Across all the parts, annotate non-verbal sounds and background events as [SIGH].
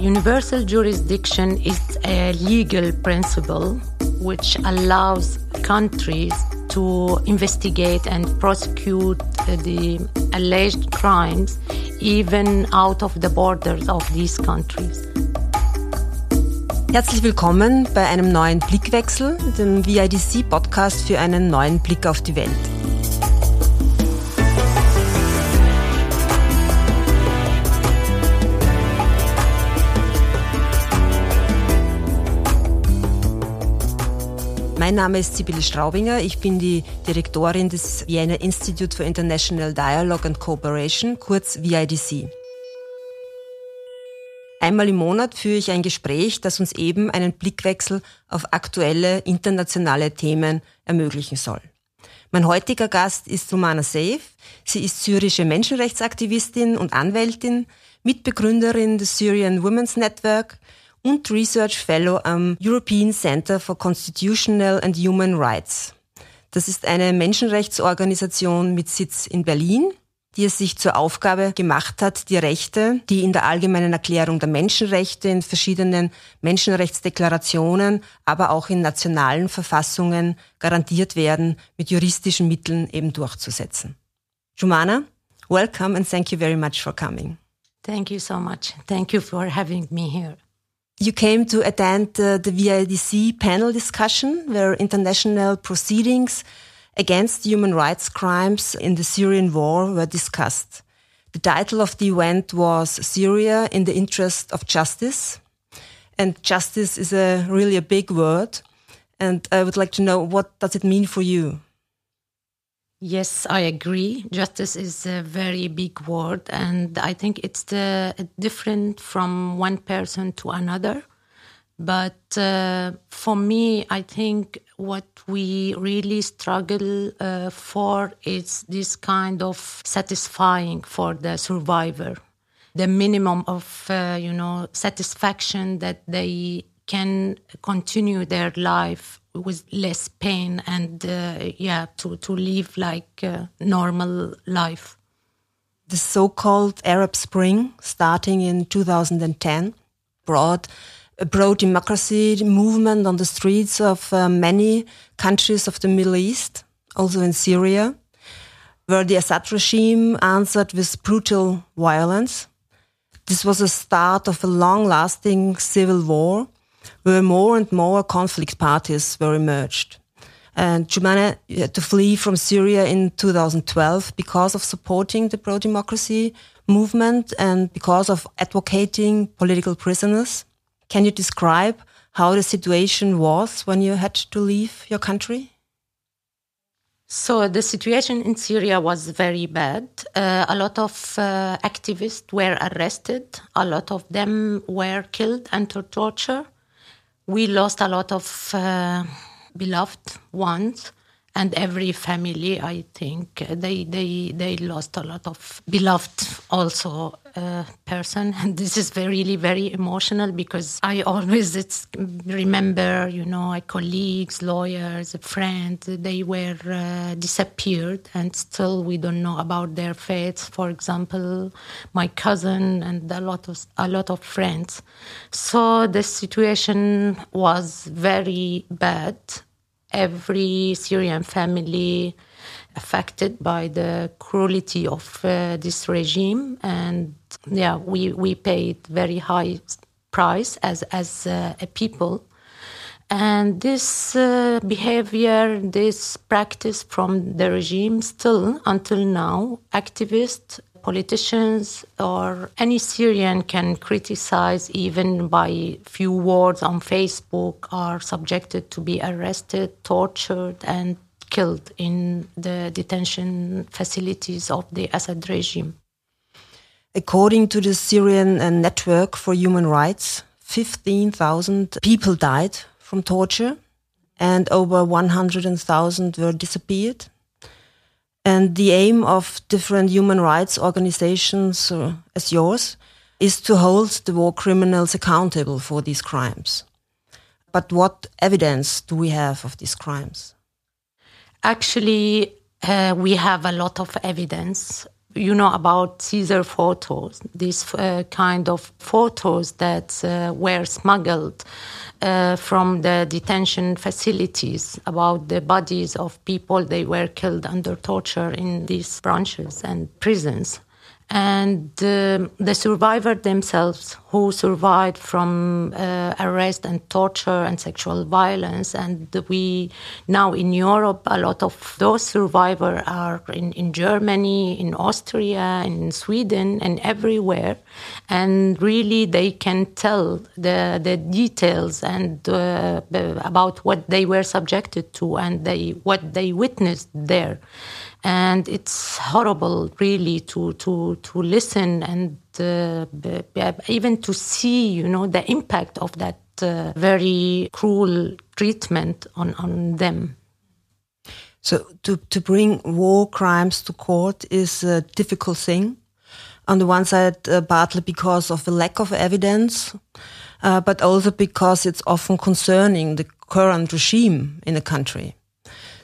Universal jurisdiction is a legal principle which allows countries to investigate and prosecute the alleged crimes even out of the borders of these countries. Herzlich willkommen bei einem neuen Blickwechsel, dem VIDC-Podcast für einen neuen Blick auf die Welt. Mein Name ist Sibylle Straubinger. Ich bin die Direktorin des Vienna Institute for International Dialogue and Cooperation, kurz VIDC. Einmal im Monat führe ich ein Gespräch, das uns eben einen Blickwechsel auf aktuelle internationale Themen ermöglichen soll. Mein heutiger Gast ist Romana Seif. Sie ist syrische Menschenrechtsaktivistin und Anwältin, Mitbegründerin des Syrian Women's Network und Research Fellow am European Center for Constitutional and Human Rights. Das ist eine Menschenrechtsorganisation mit Sitz in Berlin, die es sich zur Aufgabe gemacht hat, die Rechte, die in der Allgemeinen Erklärung der Menschenrechte, in verschiedenen Menschenrechtsdeklarationen, aber auch in nationalen Verfassungen garantiert werden, mit juristischen Mitteln eben durchzusetzen. Jumana, welcome and thank you very much for coming. Thank you so much. Thank you for having me here. You came to attend uh, the VIDC panel discussion where international proceedings against human rights crimes in the Syrian war were discussed. The title of the event was Syria in the Interest of Justice. And justice is a really a big word. And I would like to know what does it mean for you? Yes, I agree. Justice is a very big word, and I think it's the, different from one person to another. But uh, for me, I think what we really struggle uh, for is this kind of satisfying for the survivor, the minimum of uh, you know satisfaction that they can continue their life with less pain and uh, yeah to to live like a normal life. The so-called arab spring starting in 2010 brought a pro-democracy movement on the streets of uh, many countries of the middle east also in syria where the assad regime answered with brutal violence. This was a start of a long-lasting civil war where more and more conflict parties were emerged. And Jumana had to flee from Syria in 2012 because of supporting the pro-democracy movement and because of advocating political prisoners. Can you describe how the situation was when you had to leave your country? So the situation in Syria was very bad. Uh, a lot of uh, activists were arrested. A lot of them were killed under torture we lost a lot of uh, beloved ones and every family i think they they they lost a lot of beloved also uh, person. [LAUGHS] And this is really very emotional because i always remember you know my colleagues lawyers friends they were uh, disappeared. And still we don't know about their fates. For example my cousin and a lot of a lot of friends. So the situation was very bad every Syrian family affected by the cruelty of uh, this regime. And yeah we we paid very high price as as uh, a people. And this uh, behavior this practice from the regime still until now activists politicians or any Syrian can criticize even by few words on Facebook are subjected to be arrested, tortured, and killed in the detention facilities of the Assad regime. According to the Syrian uh, Network for Human Rights, 15,000 people died from torture and over 100,000 were disappeared. And the aim of different human rights organizations uh, as yours is to hold the war criminals accountable for these crimes. But what evidence do we have of these crimes? Actually, uh, we have a lot of evidence. You know about Caesar photos, these uh, kind of photos that uh, were smuggled uh, from the detention facilities about the bodies of people they were killed under torture in these branches and prisons and uh, the survivor themselves who survived from uh, arrest and torture and sexual violence. And we now in europe a lot of those survivors are in, in germany in austria in sweden and everywhere. And really they can tell the, the details and uh, about what they were subjected to and they, what they witnessed there and it's horrible really to to to listen and uh, even to see you know the impact of that uh, very cruel treatment on on them. So to to bring war crimes to court is a difficult thing. On the one side uh, partly because of the lack of evidence uh, but also because it's often concerning the current regime in the country.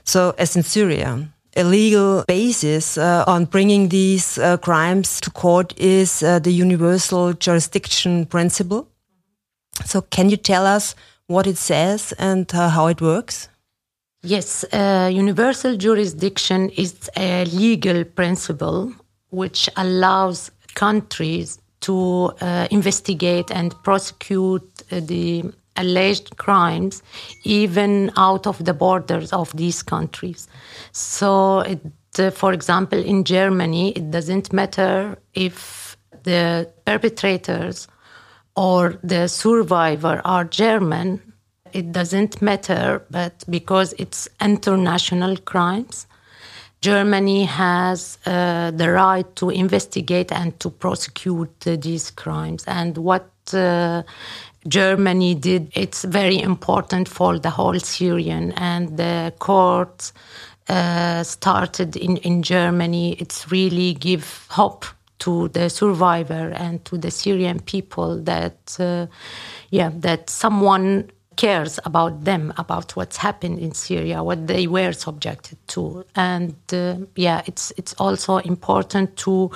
So as in syria a legal basis uh, on bringing these uh, crimes to court is uh, the universal jurisdiction principle. So, can you tell us what it says and uh, how it works? Yes, uh, universal jurisdiction is a legal principle which allows countries to uh, investigate and prosecute the alleged crimes even out of the borders of these countries. So, it, uh, for example, in Germany, it doesn't matter if the perpetrators or the survivor are German. It doesn't matter, but because it's international crimes, Germany has uh, the right to investigate and to prosecute uh, these crimes. And what uh, Germany did, it's very important for the whole Syrian and the courts uh, started in, in Germany. It's really give hope to the survivor and to the Syrian people that, uh, yeah, that someone cares about them, about what's happened in Syria, what they were subjected to, and uh, yeah, it's it's also important to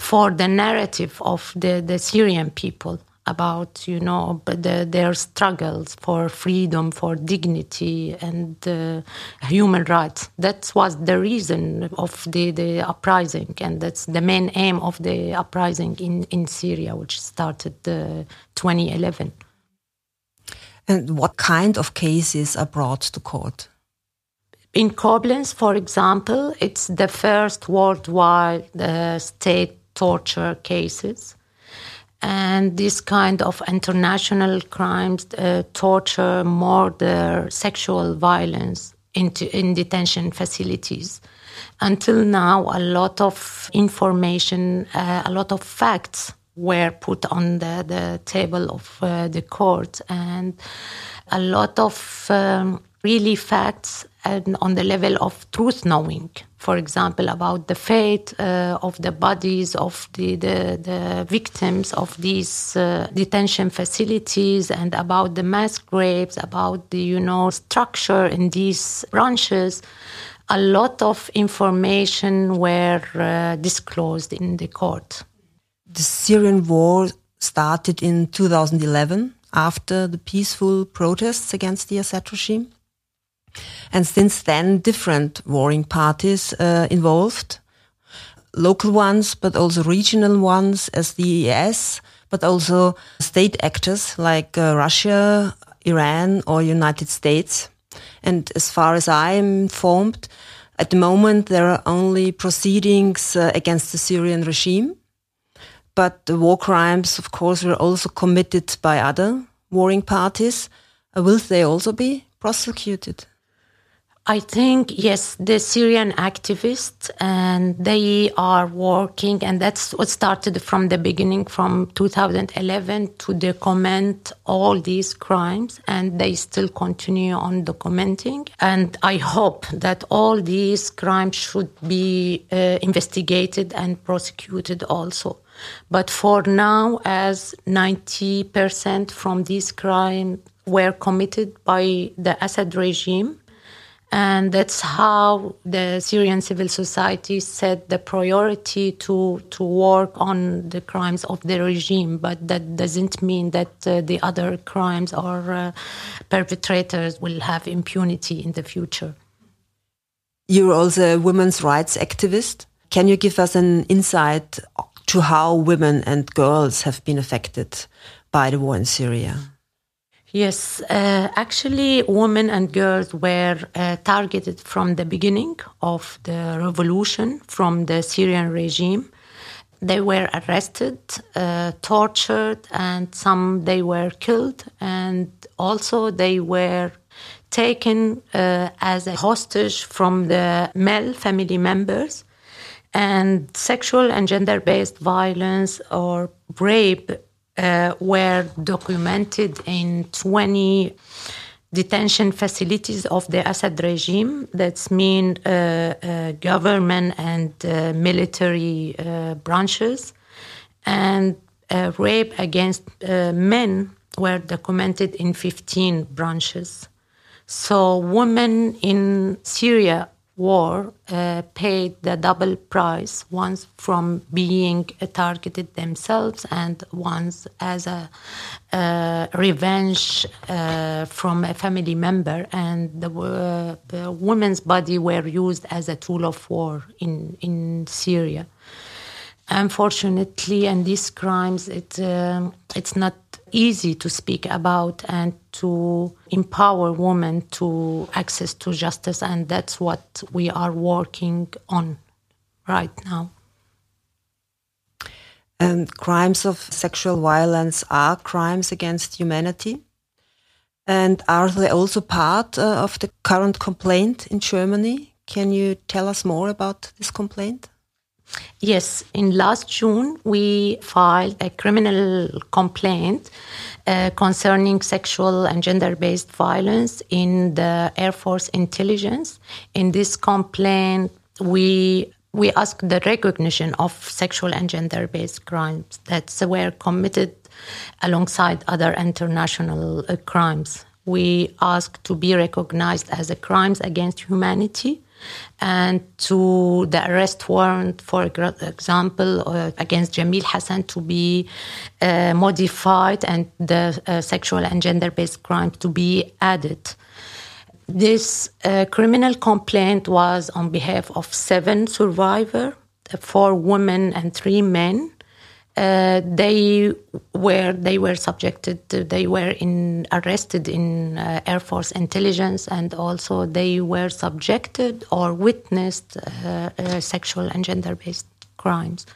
for the narrative of the the Syrian people about you know the, their struggles for freedom for dignity and uh, human rights. That was the reason of the, the uprising and that's the main aim of the uprising in, in syria which started uh, 2011 and what kind of cases are brought to court? In Koblenz, for example, it's the first worldwide uh, state torture cases and this kind of international crimes, uh, torture, murder, sexual violence into, in detention facilities. Until now, a lot of information, uh, a lot of facts were put on the, the table of uh, the court, and a lot of um, really facts and on the level of truth knowing for example about the fate uh, of the bodies of the, the, the victims of these uh, detention facilities and about the mass graves about the you know structure in these branches. A lot of information were uh, disclosed in the court. The syrian war started in 2011 after the peaceful protests against the assad regime and since then, different warring parties uh, involved, local ones, but also regional ones as the ES, but also state actors like uh, Russia, Iran, or United States. And as far as I am informed, at the moment there are only proceedings uh, against the Syrian regime. But the war crimes, of course, were also committed by other warring parties. Uh, will they also be prosecuted? I think, yes, the Syrian activists, and they are working, and that's what started from the beginning, from 2011, to document all these crimes, and they still continue on documenting. And I hope that all these crimes should be uh, investigated and prosecuted also. But for now, as 90% from these crimes were committed by the Assad regime, And that's how the Syrian civil society set the priority to, to work on the crimes of the regime. But that doesn't mean that uh, the other crimes or uh, perpetrators will have impunity in the future. You're also a women's rights activist. Can you give us an insight to how women and girls have been affected by the war in Syria? Yes, uh, actually, women and girls were uh, targeted from the beginning of the revolution from the Syrian regime. They were arrested, uh, tortured, and some they were killed, and also they were taken uh, as a hostage from the male family members. And sexual and gender based violence or rape uh, were documented in 20 detention facilities of the Assad regime. That's mean uh, uh, government and uh, military uh, branches. And uh, rape against men were documented in 15 branches. So women in Syria war uh, paid the double price once from being targeted themselves and once as a uh, revenge uh, from a family member. And the, uh, the, women's body were used as a tool of war in, in syria. Unfortunately and these crimes it, um, it's not easy to speak about and to empower women to access to justice and that's what we are working on right now. And crimes of sexual violence are crimes against humanity. And are they also part uh, of the current complaint in germany? Can you tell us more about this complaint Yes, in last June, we filed a criminal complaint uh, concerning sexual and gender based violence in the Air Force intelligence. In this complaint, we we asked the recognition of sexual and gender based crimes that were committed alongside other international uh, crimes. We asked to be recognized as crimes against humanity and to the arrest warrant, for example, uh, against Jamil Hassan to be uh, modified and the uh, sexual and gender based crime to be added. This uh, criminal complaint was on behalf of seven survivors, four women and three men. Uh, they were they were subjected to, they were in arrested in uh, air force intelligence and also they were subjected or witnessed uh, uh sexual and gender based crimes.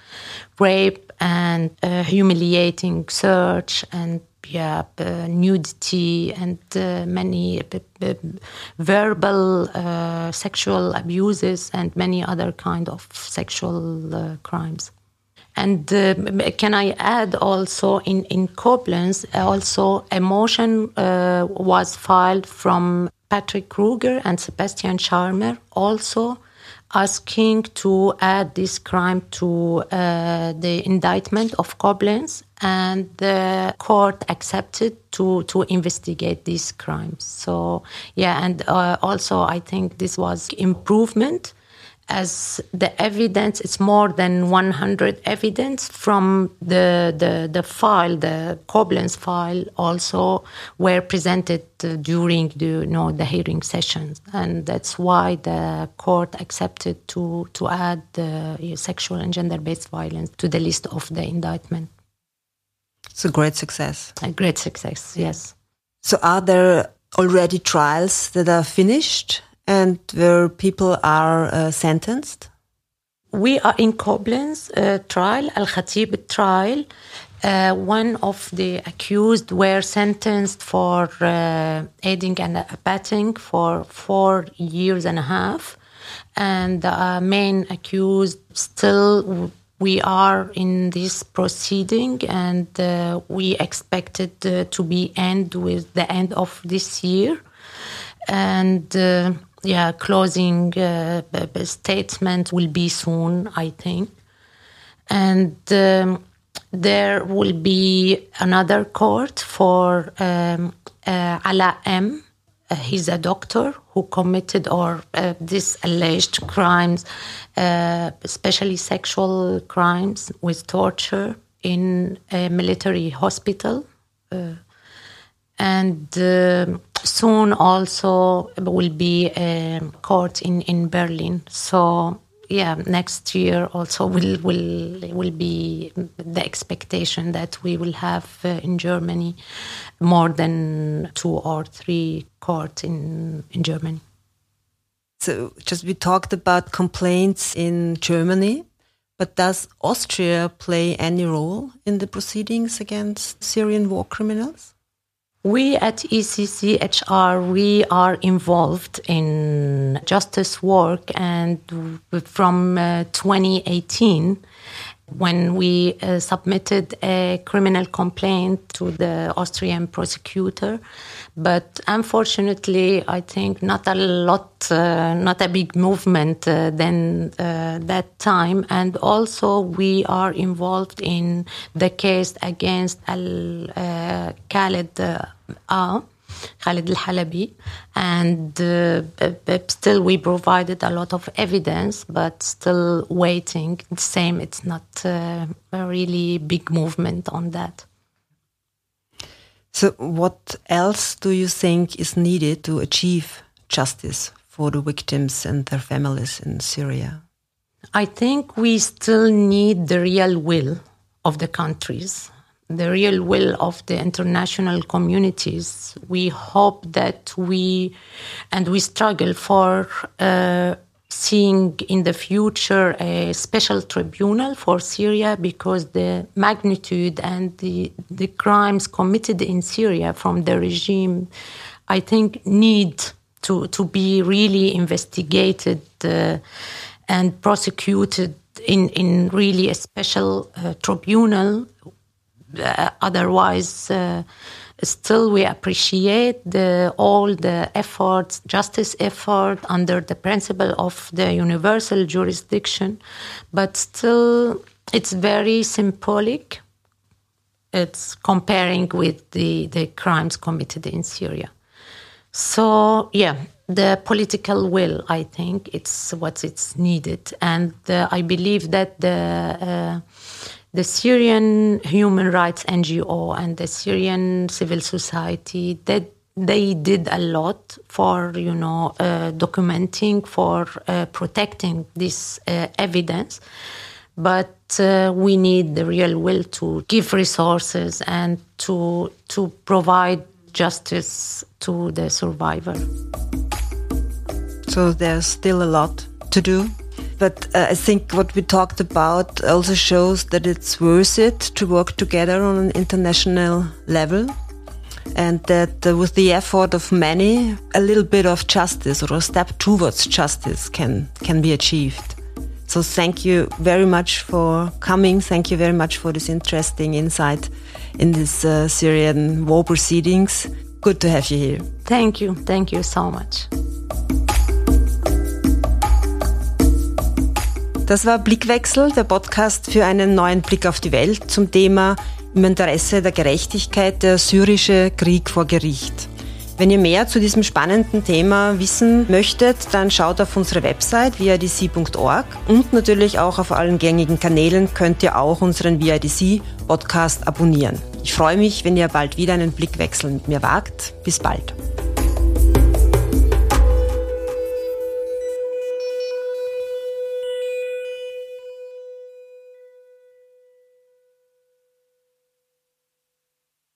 Rape and uh, humiliating search and yeah, nudity and many verbal sexual abuses and many other kind of sexual crimes and uh, can I add also in, in Koblenz, also a motion uh, was filed from Patrick Kroker and Sebastian Scharmer also asking to add this crime to uh, the indictment of Koblenz. And the court accepted to to investigate these crimes. So yeah and uh, also i think this was improvement as the evidence it's more than 100 evidence from the the, the file the Koblenz file also were presented uh, during the you know the hearing sessions. And that's why the court accepted to to add the sexual and gender based violence to the list of the indictment. It's a great success. A great success yes. So are there already trials that are finished and where people are uh, sentenced? We are in Koblenz uh, trial, Al Khatib trial. Uh, one of the accused were sentenced for uh, aiding and abetting for four years and a half, and the uh, main accused still. We are in this proceeding, and uh, we expect it to be end with the end of this year, and yeah, closing uh, statement will be soon, I think. And um, there will be another court for um, uh, Ala M. uh, he's a doctor who committed or uh, alleged crimes, uh, especially sexual crimes with torture in a military hospital. Uh, and uh, soon also will be a court in, in Berlin. So yeah, next year also will will will be the expectation that we will have uh, in Germany more than two or three courts in in Germany. So, just we talked about complaints in Germany, but does Austria play any role in the proceedings against Syrian war criminals? We at ECCHR, we are involved in justice work and from uh, 2018, when we uh, submitted a criminal complaint to the Austrian prosecutor. But unfortunately, I think not a lot, uh, not a big movement uh, then uh, that time. And also, we are involved in the case against Al uh, Khaled uh, Khalid al-Halabi, and uh, still we provided a lot of evidence, but still waiting. The Same, it's not uh, a really big movement on that. So, what else do you think is needed to achieve justice for the victims and their families in Syria? I think we still need the real will of the countries the real will of the international communities. We hope that we, and we struggle for uh, seeing in the future a special tribunal for Syria because the magnitude and the, the crimes committed in Syria from the regime, I think, need to, to be really investigated uh, and prosecuted in, in really a special uh, tribunal otherwise, uh, still we appreciate the, all the efforts, justice effort under the principle of the universal jurisdiction, but still it's very symbolic. It's comparing with the, the crimes committed in Syria. So yeah, the political will, I think, it's what it's needed, and uh, I believe that the uh, the Syrian human rights NGO and the Syrian civil society that they did a lot for you know uh, documenting for uh, protecting this uh, evidence. But uh, we need the real will to give resources and to to provide justice to the survivor. So there's still a lot to do but uh, I think what we talked about also shows that it's worth it to work together on an international level. And that uh, with the effort of many, a little bit of justice or a step towards justice can, can be achieved. So thank you very much for coming. Thank you very much for this interesting insight in this uh, Syrian war proceedings. Good to have you here. Thank you. Thank you so much. Das war Blickwechsel, der Podcast für einen neuen Blick auf die Welt zum Thema im Interesse der Gerechtigkeit der syrische Krieg vor Gericht. Wenn ihr mehr zu diesem spannenden Thema wissen möchtet, dann schaut auf unsere Website vidc.org und natürlich auch auf allen gängigen Kanälen könnt ihr auch unseren VIDC Podcast abonnieren. Ich freue mich, wenn ihr bald wieder einen Blickwechsel mit mir wagt. Bis bald.